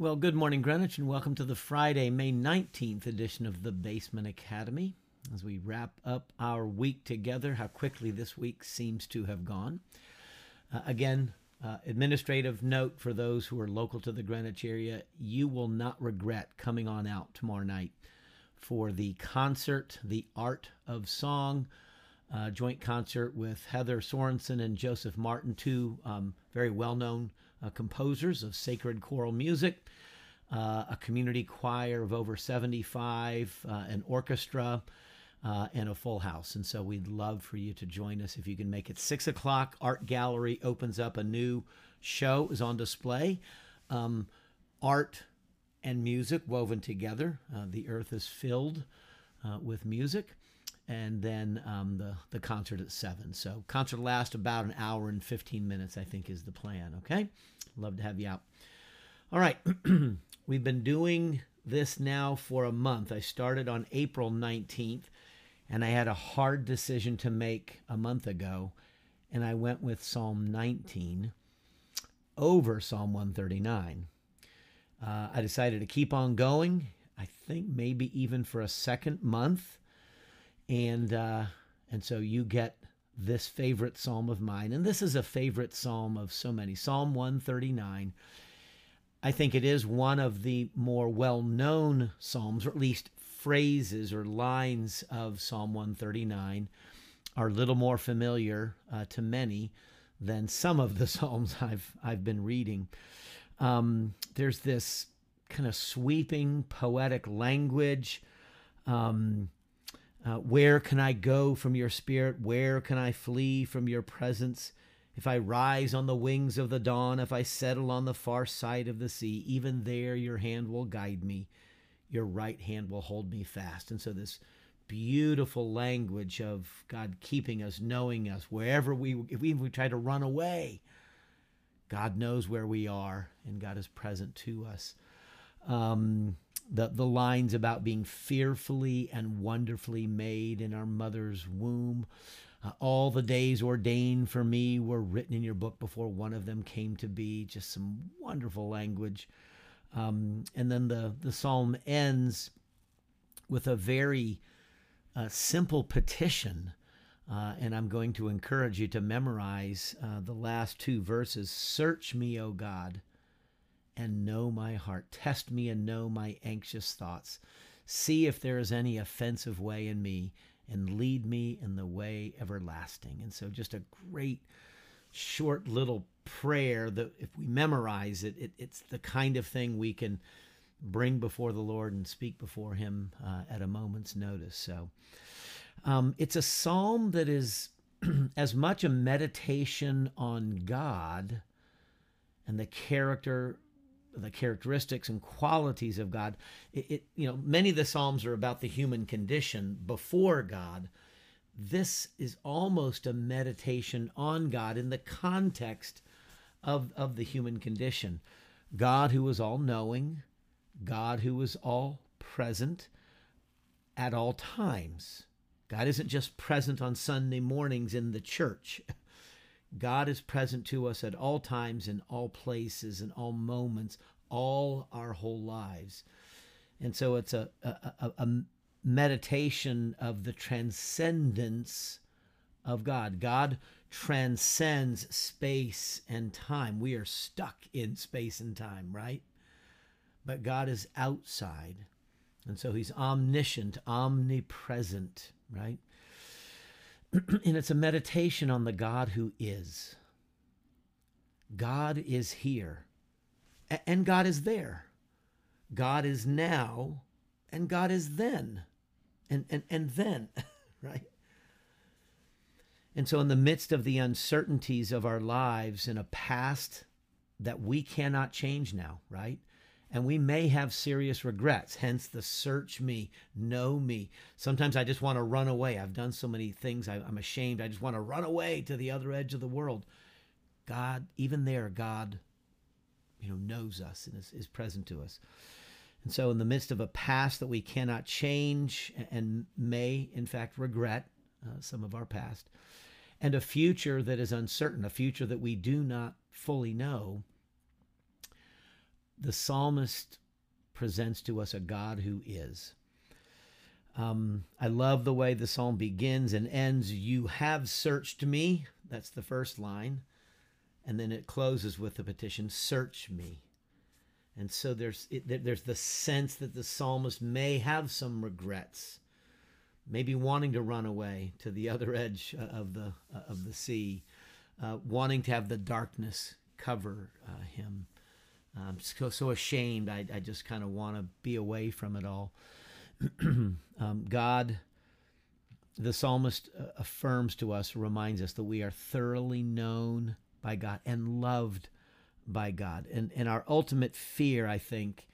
Well, good morning, Greenwich, and welcome to the Friday, May 19th edition of the Basement Academy. As we wrap up our week together, how quickly this week seems to have gone. Uh, again, uh, administrative note for those who are local to the Greenwich area you will not regret coming on out tomorrow night for the concert, The Art of Song. Uh, joint concert with Heather Sorensen and Joseph Martin, two um, very well known uh, composers of sacred choral music, uh, a community choir of over 75, uh, an orchestra, uh, and a full house. And so we'd love for you to join us if you can make it. Six o'clock, Art Gallery opens up a new show, is on display. Um, art and music woven together. Uh, the earth is filled with music and then um, the the concert at seven. So concert lasts about an hour and fifteen minutes, I think, is the plan. Okay, love to have you out. All right, we've been doing this now for a month. I started on April nineteenth, and I had a hard decision to make a month ago, and I went with Psalm nineteen over Psalm one thirty nine. Uh, I decided to keep on going. I think maybe even for a second month and uh, and so you get this favorite psalm of mine, and this is a favorite psalm of so many. Psalm 139. I think it is one of the more well-known psalms, or at least phrases or lines of Psalm 139 are a little more familiar uh, to many than some of the psalms I've I've been reading. Um, there's this kind of sweeping poetic language. Um, uh, where can I go from your spirit? Where can I flee from your presence? If I rise on the wings of the dawn, if I settle on the far side of the sea, even there your hand will guide me, your right hand will hold me fast. And so, this beautiful language of God keeping us, knowing us, wherever we, if we, if we try to run away, God knows where we are and God is present to us. Um, the, the lines about being fearfully and wonderfully made in our mother's womb. Uh, all the days ordained for me were written in your book before one of them came to be. Just some wonderful language. Um, and then the, the psalm ends with a very uh, simple petition. Uh, and I'm going to encourage you to memorize uh, the last two verses Search me, O God and know my heart. Test me and know my anxious thoughts. See if there is any offensive way in me and lead me in the way everlasting. And so, just a great, short little prayer that if we memorize it, it it's the kind of thing we can bring before the Lord and speak before Him uh, at a moment's notice. So, um, it's a psalm that is as much a meditation on God and the character the characteristics and qualities of God. It, it, you know, many of the Psalms are about the human condition before God. This is almost a meditation on God in the context of, of the human condition. God who is all knowing, God who is all present at all times. God isn't just present on Sunday mornings in the church. God is present to us at all times, in all places, in all moments, all our whole lives. And so it's a, a, a, meditation of the transcendence of God. God transcends space and time. We are stuck in space and time, right? But God is outside. And so he's omniscient, omnipresent, right? and it's a meditation on the God who is. God is here, and God is there. God is now, and God is then, and, and, and then, right? And so, in the midst of the uncertainties of our lives in a past that we cannot change now, right? And we may have serious regrets. Hence the search me, know me. Sometimes I just want to run away. I've done so many things, I, am ashamed. I just want to run away to the other edge of the world. God, even there, God, you know, knows us and is, is present to us. And so, in the midst of a past that we cannot change and may, in fact, regret uh, some of our past, and a future that is uncertain, a future that we do not fully know, the psalmist presents to us a God who is. Um, I love the way the psalm begins and ends. You have searched me. That's the first line. And then it closes with the petition, Search me. And so there's, it, there's the sense that the psalmist may have some regrets, maybe wanting to run away to the other edge uh, of the, uh, of the sea, uh, wanting to have the darkness cover uh, him. I'm so, so ashamed. I, I just kind of want to be away from it all. um, God, the psalmist uh, affirms to us, reminds us that we are thoroughly known by God and loved by God. And, and our ultimate fear, I think,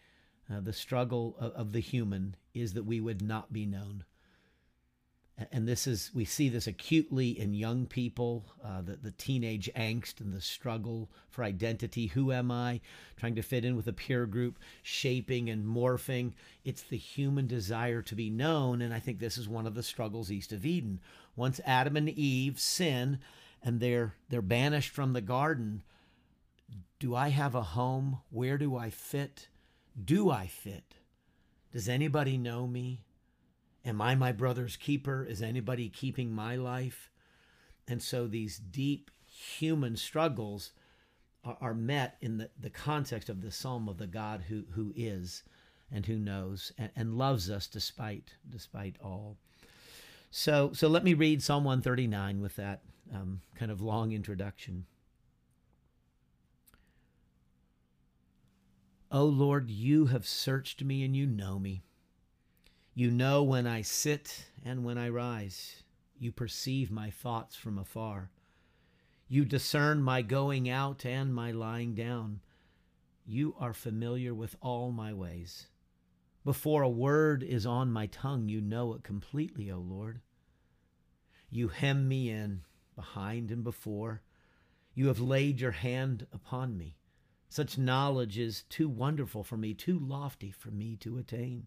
uh, the struggle of, of the human, is that we would not be known and this is we see this acutely in young people uh, the, the teenage angst and the struggle for identity. Who am i? Trying to fit in with a peer group shaping and morphing. It's the human desire to be known and i think this is one of the struggles east of eden. Once adam and eve sin and they're they're banished from the garden do i have a home? Where do i fit? Do i fit? Does anybody know me Am I my brother's keeper? Is anybody keeping my life? And so these deep human struggles are, are met in the, the context of the psalm of the God who, who is and who knows and, and loves us despite despite all. So so let me read Psalm 139 with that um, kind of long introduction. O Lord, you have searched me and you know me. You know when I sit and when I rise. You perceive my thoughts from afar. You discern my going out and my lying down. You are familiar with all my ways. Before a word is on my tongue, you know it completely, O Lord. You hem me in, behind and before. You have laid your hand upon me. Such knowledge is too wonderful for me, too lofty for me to attain.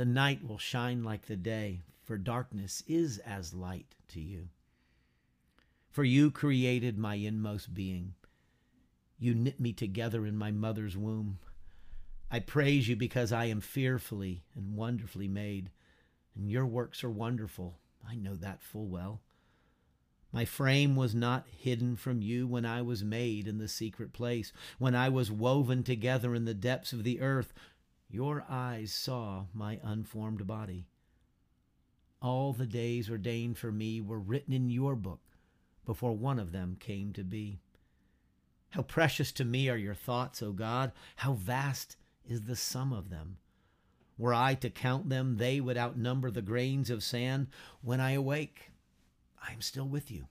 The night will shine like the day, for darkness is as light to you. For you created my inmost being. You knit me together in my mother's womb. I praise you because I am fearfully and wonderfully made, and your works are wonderful. I know that full well. My frame was not hidden from you when I was made in the secret place, when I was woven together in the depths of the earth. Your eyes saw my unformed body. All the days ordained for me were written in your book before one of them came to be. How precious to me are your thoughts, O God! How vast is the sum of them! Were I to count them, they would outnumber the grains of sand. When I awake, I am still with you.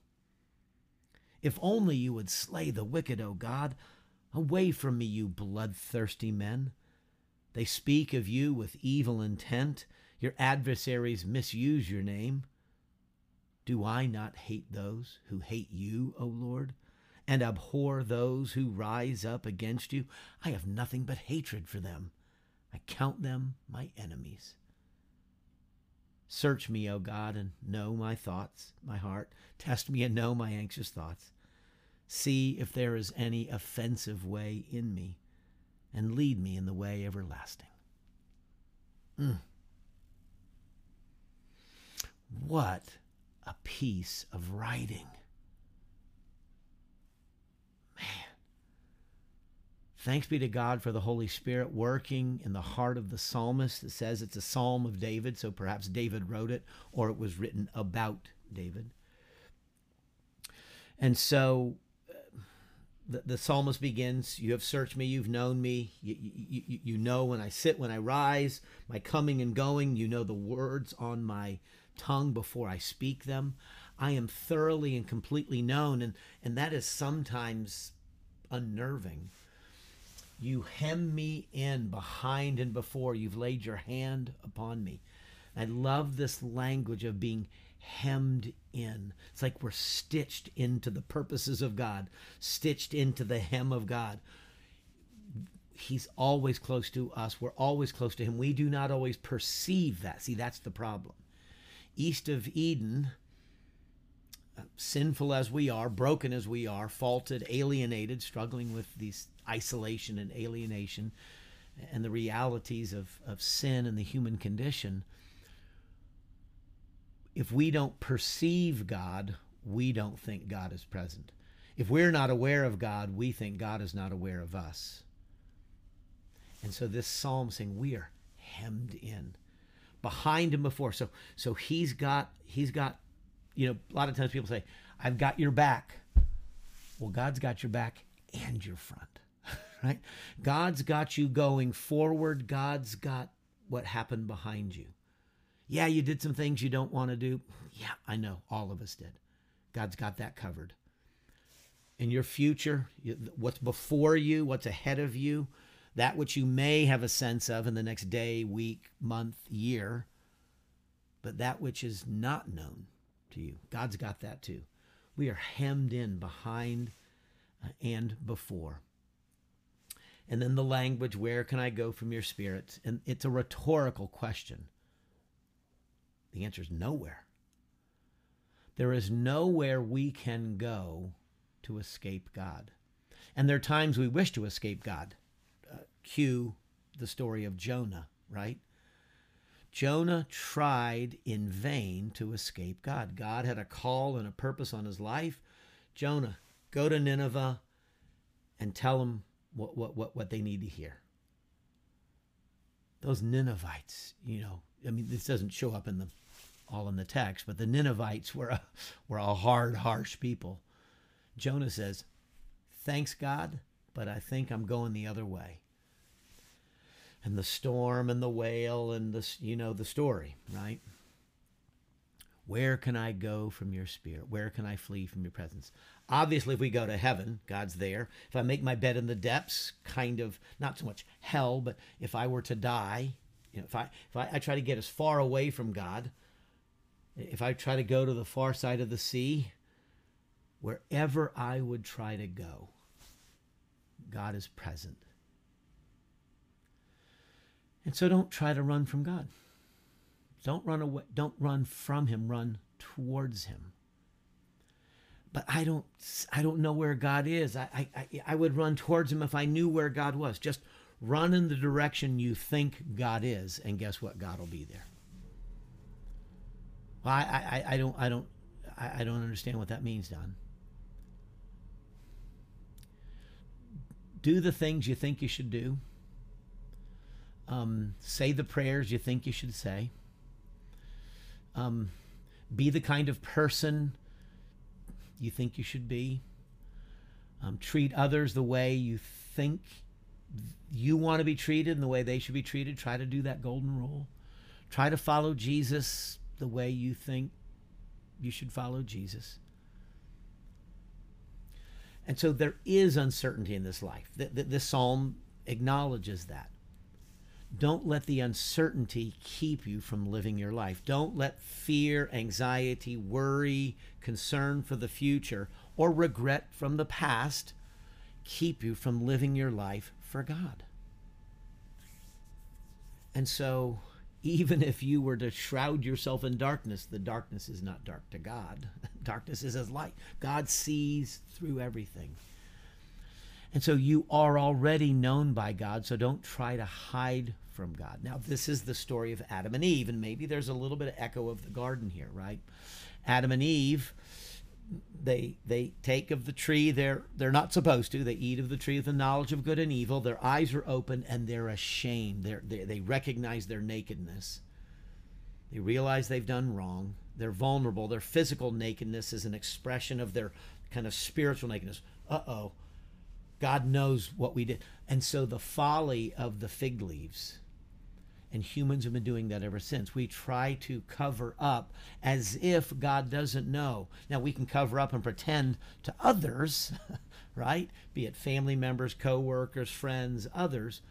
If only you would slay the wicked, O God! Away from me, you bloodthirsty men! They speak of you with evil intent. Your adversaries misuse your name. Do I not hate those who hate you, O Lord, and abhor those who rise up against you? I have nothing but hatred for them. I count them my enemies. Search me, O God, and know my thoughts, my heart. Test me and know my anxious thoughts. See if there is any offensive way in me and lead me in the way everlasting. Mm. What a piece of writing. Man. Thanks be to God for the Holy Spirit working in the heart of the psalmist. It says it's a psalm of David, so perhaps David wrote it or it was written about David. And so the, the psalmist begins you have searched me you've known me you, you, you know when i sit when i rise my coming and going you know the words on my tongue before i speak them i am thoroughly and completely known and and that is sometimes unnerving You hem me in behind and before. You've laid your hand upon me. I love this language of being hemmed in. It's like we're stitched into the purposes of God, stitched into the hem of God. He's always close to us. We're always close to Him. We do not always perceive that. See, that's the problem. East of Eden, uh, sinful as we are, broken as we are, faulted, alienated, struggling with these isolation and alienation and the realities of, of sin and the human condition if we don't perceive God, we don't think God is present. If we're not aware of God, we think God is not aware of us. And so this psalm saying we are hemmed in behind him before. So so he's got he's got you know a lot of times people say I've got your back. Well, God's got your back and your front. Right? God's got you going forward. God's got what happened behind you. Yeah, you did some things you don't want to do. Yeah, I know. All of us did. God's got that covered. In your future, what's before you, what's ahead of you, that which you may have a sense of in the next day, week, month, year, but that which is not known to you, God's got that too. We are hemmed in behind uh, and before. And then the language, where can I go from your spirit? And it's a rhetorical question. The answer is nowhere. There is nowhere we can go to escape God. And there are times we wish to escape God. Uh, cue the story of Jonah, right? Jonah tried in vain to escape God. God had a call and a purpose on his life. Jonah, go to Nineveh and tell them what, what, what, what they need to hear. Those Ninevites, you know, I mean, this doesn't show up in the all in the text, but the Ninevites were a, were a hard, harsh people. Jonah says, "Thanks God, but I think I'm going the other way." And the storm and the whale and the you know the story, right? Where can I go from your spirit? Where can I flee from your presence? Obviously, if we go to heaven, God's there. If I make my bed in the depths, kind of not so much hell, but if I were to die, you know, if I if I, I try to get as far away from God, if I try to go to the far side of the sea, wherever I would try to go, God is present. And so don't try to run from God. Don't run away. Don't run from him. Run towards him. But I don't. I don't know where God is. I, I. I would run towards him if I knew where God was. Just run in the direction you think God is, and guess what? God will be there. Well, I, I, I don't. I don't. I, don't understand what that means, Don. Do the things you think you should do. Um, say the prayers you think you should say. Um, be the kind of person you think you should be. Um, treat others the way you think you want to be treated and the way they should be treated. Try to do that golden rule. Try to follow Jesus the way you think you should follow Jesus. And so there is uncertainty in this life. This psalm acknowledges that. Don't let the uncertainty keep you from living your life. Don't let fear, anxiety, worry, concern for the future, or regret from the past keep you from living your life for God. And so, even if you were to shroud yourself in darkness, the darkness is not dark to God. darkness is as light. God sees through everything. And so you are already known by God, so don't try to hide from God. Now, this is the story of Adam and Eve, and maybe there's a little bit of echo of the garden here, right? Adam and Eve, they they take of the tree they're they're not supposed to. They eat of the tree of the knowledge of good and evil. Their eyes are open and they're ashamed. They're, they they recognize their nakedness. They realize they've done wrong. They're vulnerable. Their physical nakedness is an expression of their kind of spiritual nakedness. Uh oh God knows what we did. And so the folly of the fig leaves And humans have been doing that ever since. We try to cover up as if God doesn't know. Now, we can cover up and pretend to others, right? Be it family members, co workers, friends, others.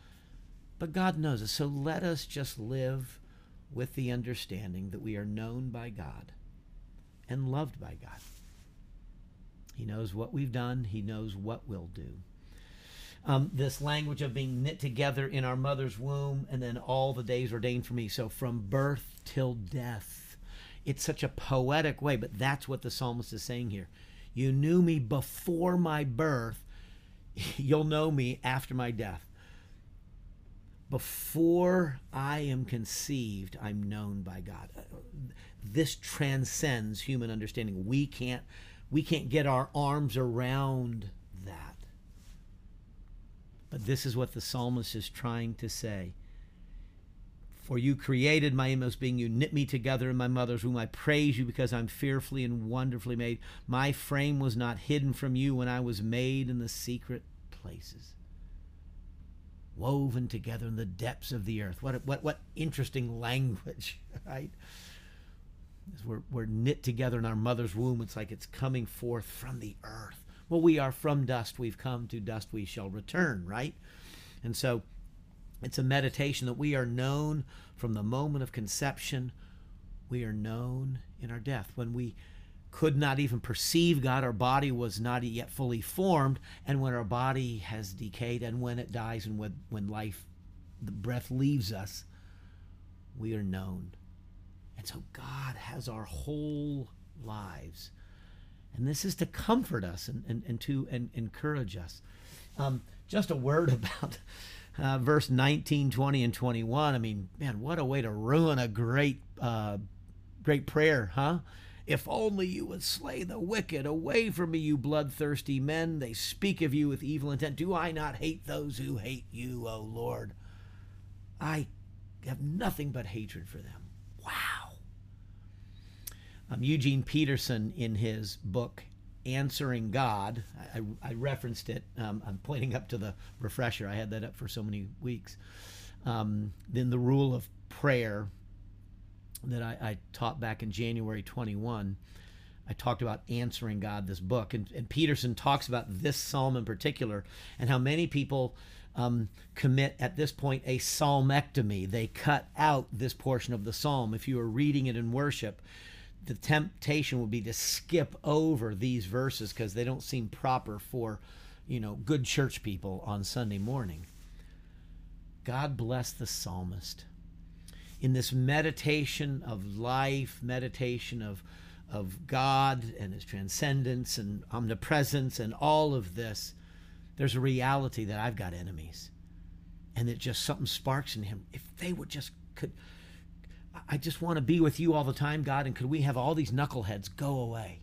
But God knows us. So let us just live with the understanding that we are known by God and loved by God. He knows what we've done, He knows what we'll do um, this language of being knit together in our mother's womb and then all the days ordained for me. So from birth till death. It's such a poetic way, but that's what the psalmist is saying here. You knew me before my birth, you'll know me after my death. Before I am conceived, I'm known by God. This transcends human understanding. We can't we can't get our arms around. But this is what the psalmist is trying to say. For you created my inmost being. You knit me together in my mother's womb. I praise you because I'm fearfully and wonderfully made. My frame was not hidden from you when I was made in the secret places. Woven together in the depths of the earth. What, what, what interesting language, right? As we're, we're knit together in our mother's womb, it's like it's coming forth from the earth. Well, we are from dust, we've come to dust, we shall return, right? And so it's a meditation that we are known from the moment of conception, we are known in our death. When we could not even perceive God, our body was not yet fully formed, and when our body has decayed, and when it dies, and when, when life, the breath leaves us, we are known. And so God has our whole lives and this is to comfort us and, and, and to and encourage us. Um, just a word about uh, verse 19, 20, and 21. I mean, man, what a way to ruin a great, uh, great prayer, huh? If only you would slay the wicked. Away from me, you bloodthirsty men. They speak of you with evil intent. Do I not hate those who hate you, O Lord? I have nothing but hatred for them. Um, Eugene Peterson, in his book Answering God, I, I referenced it. Um, I'm pointing up to the refresher. I had that up for so many weeks. Um, then the rule of prayer that I, I, taught back in January 21. I talked about answering God, this book. And, and Peterson talks about this psalm in particular and how many people um, commit at this point a psalmectomy. They cut out this portion of the psalm. If you are reading it in worship, the temptation would be to skip over these verses because they don't seem proper for, you know, good church people on Sunday morning. God bless the psalmist. In this meditation of life, meditation of, of God and his transcendence and omnipresence and all of this, there's a reality that I've got enemies. And that just something sparks in him. If they would just could I just want to be with you all the time, God, and could we have all these knuckleheads go away?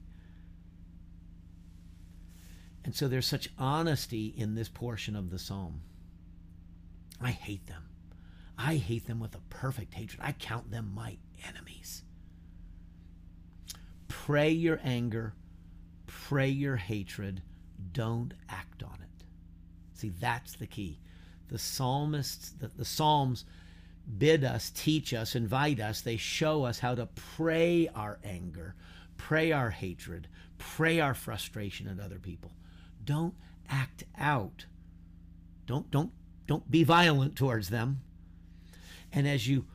And so there's such honesty in this portion of the psalm. I hate them. I hate them with a perfect hatred. I count them my enemies. Pray your anger, pray your hatred, don't act on it. See, that's the key. The psalmists, the, the psalms bid us, teach us, invite us. They show us how to pray our anger, pray our hatred, pray our frustration at other people. Don't act out. Don't don't don't be violent towards them. And as you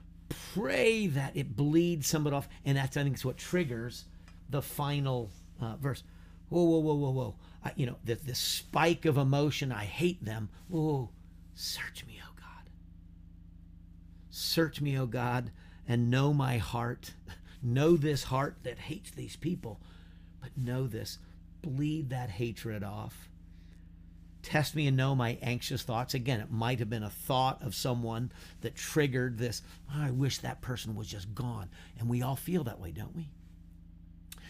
pray that it bleeds somebody off, and that's I think is what triggers the final uh, verse. Whoa, whoa, whoa, whoa, whoa! I, you know, the, the spike of emotion. I hate them. Whoa, search me, oh Search me, O God, and know my heart. Know this heart that hates these people, but know this. Bleed that hatred off. Test me and know my anxious thoughts. Again, it might have been a thought of someone that triggered this. Oh, I wish that person was just gone. And we all feel that way, don't we?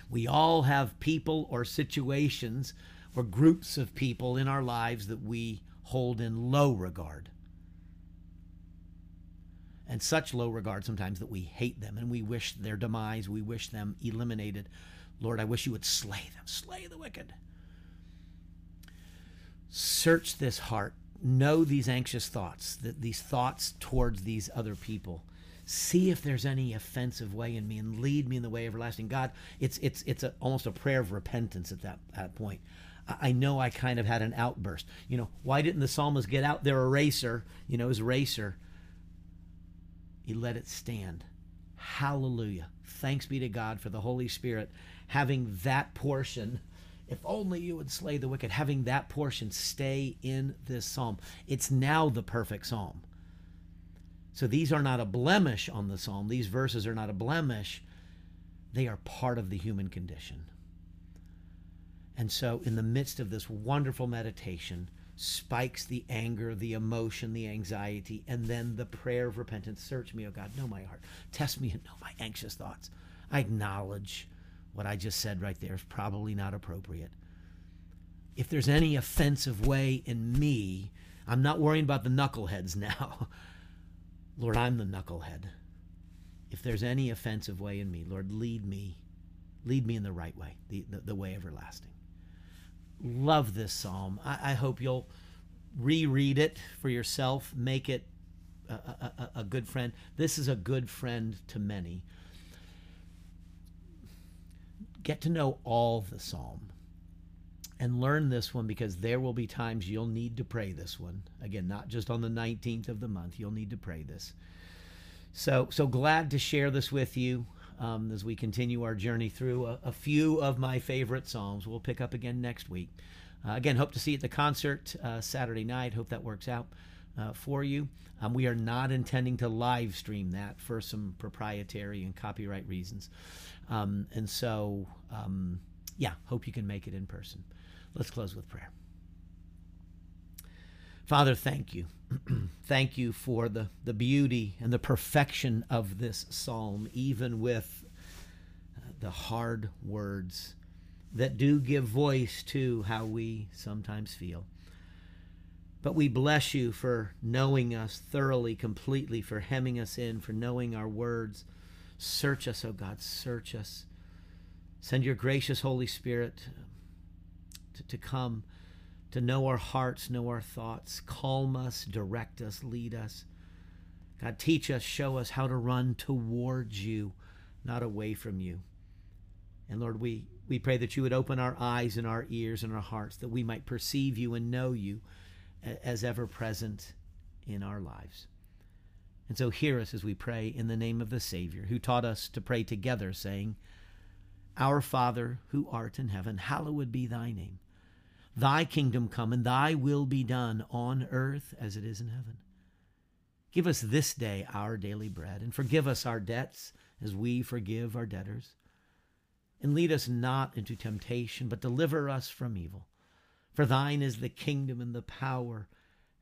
We all have people or situations or groups of people in our lives that we hold in low regard and such low regard sometimes that we hate them and we wish their demise, we wish them eliminated. Lord, I wish you would slay them, slay the wicked. Search this heart, know these anxious thoughts, that these thoughts towards these other people. See if there's any offensive way in me and lead me in the way everlasting. God, it's it's it's a, almost a prayer of repentance at that, that point. I know I kind of had an outburst. You know, why didn't the psalmist get out their eraser, you know, his eraser? He let it stand. Hallelujah. Thanks be to God for the Holy Spirit having that portion. If only you would slay the wicked, having that portion stay in this psalm. It's now the perfect psalm. So these are not a blemish on the psalm. These verses are not a blemish. They are part of the human condition. And so, in the midst of this wonderful meditation, spikes the anger, the emotion, the anxiety, and then the prayer of repentance. Search me, O God, know my heart. Test me and know my anxious thoughts. I acknowledge what I just said right there is probably not appropriate. If there's any offensive way in me, I'm not worrying about the knuckleheads now. Lord, I'm the knucklehead. If there's any offensive way in me, Lord, lead me. Lead me in the right way, the, the, the way everlasting love this psalm. I, I hope you'll reread it for yourself, make it a, a, a, good friend. This is a good friend to many. Get to know all the psalm and learn this one because there will be times you'll need to pray this one. Again, not just on the 19th of the month, you'll need to pray this. So, so glad to share this with you um, as we continue our journey through a, a, few of my favorite songs. We'll pick up again next week. Uh, again, hope to see you at the concert uh, Saturday night. Hope that works out uh, for you. Um, we are not intending to live stream that for some proprietary and copyright reasons. Um, and so, um, yeah, hope you can make it in person. Let's close with prayer. Father, thank you. thank you for the, the beauty and the perfection of this psalm, even with uh, the hard words that do give voice to how we sometimes feel. But we bless you for knowing us thoroughly, completely, for hemming us in, for knowing our words. Search us, O oh God, search us. Send your gracious Holy Spirit to, to come to know our hearts, know our thoughts, calm us, direct us, lead us. God, teach us, show us how to run towards you, not away from you. And Lord, we, we pray that you would open our eyes and our ears and our hearts, that we might perceive you and know you as ever present in our lives. And so hear us as we pray in the name of the Savior, who taught us to pray together, saying, Our Father, who art in heaven, hallowed be thy name. Thy kingdom come, and thy will be done on earth as it is in heaven. Give us this day our daily bread, and forgive us our debts as we forgive our debtors. And lead us not into temptation, but deliver us from evil. For thine is the kingdom and the power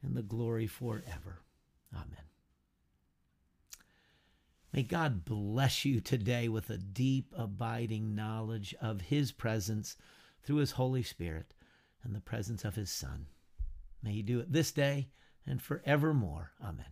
and the glory forever. Amen. May God bless you today with a deep, abiding knowledge of his presence through his Holy Spirit and the presence of his Son. May he do it this day and forevermore. Amen.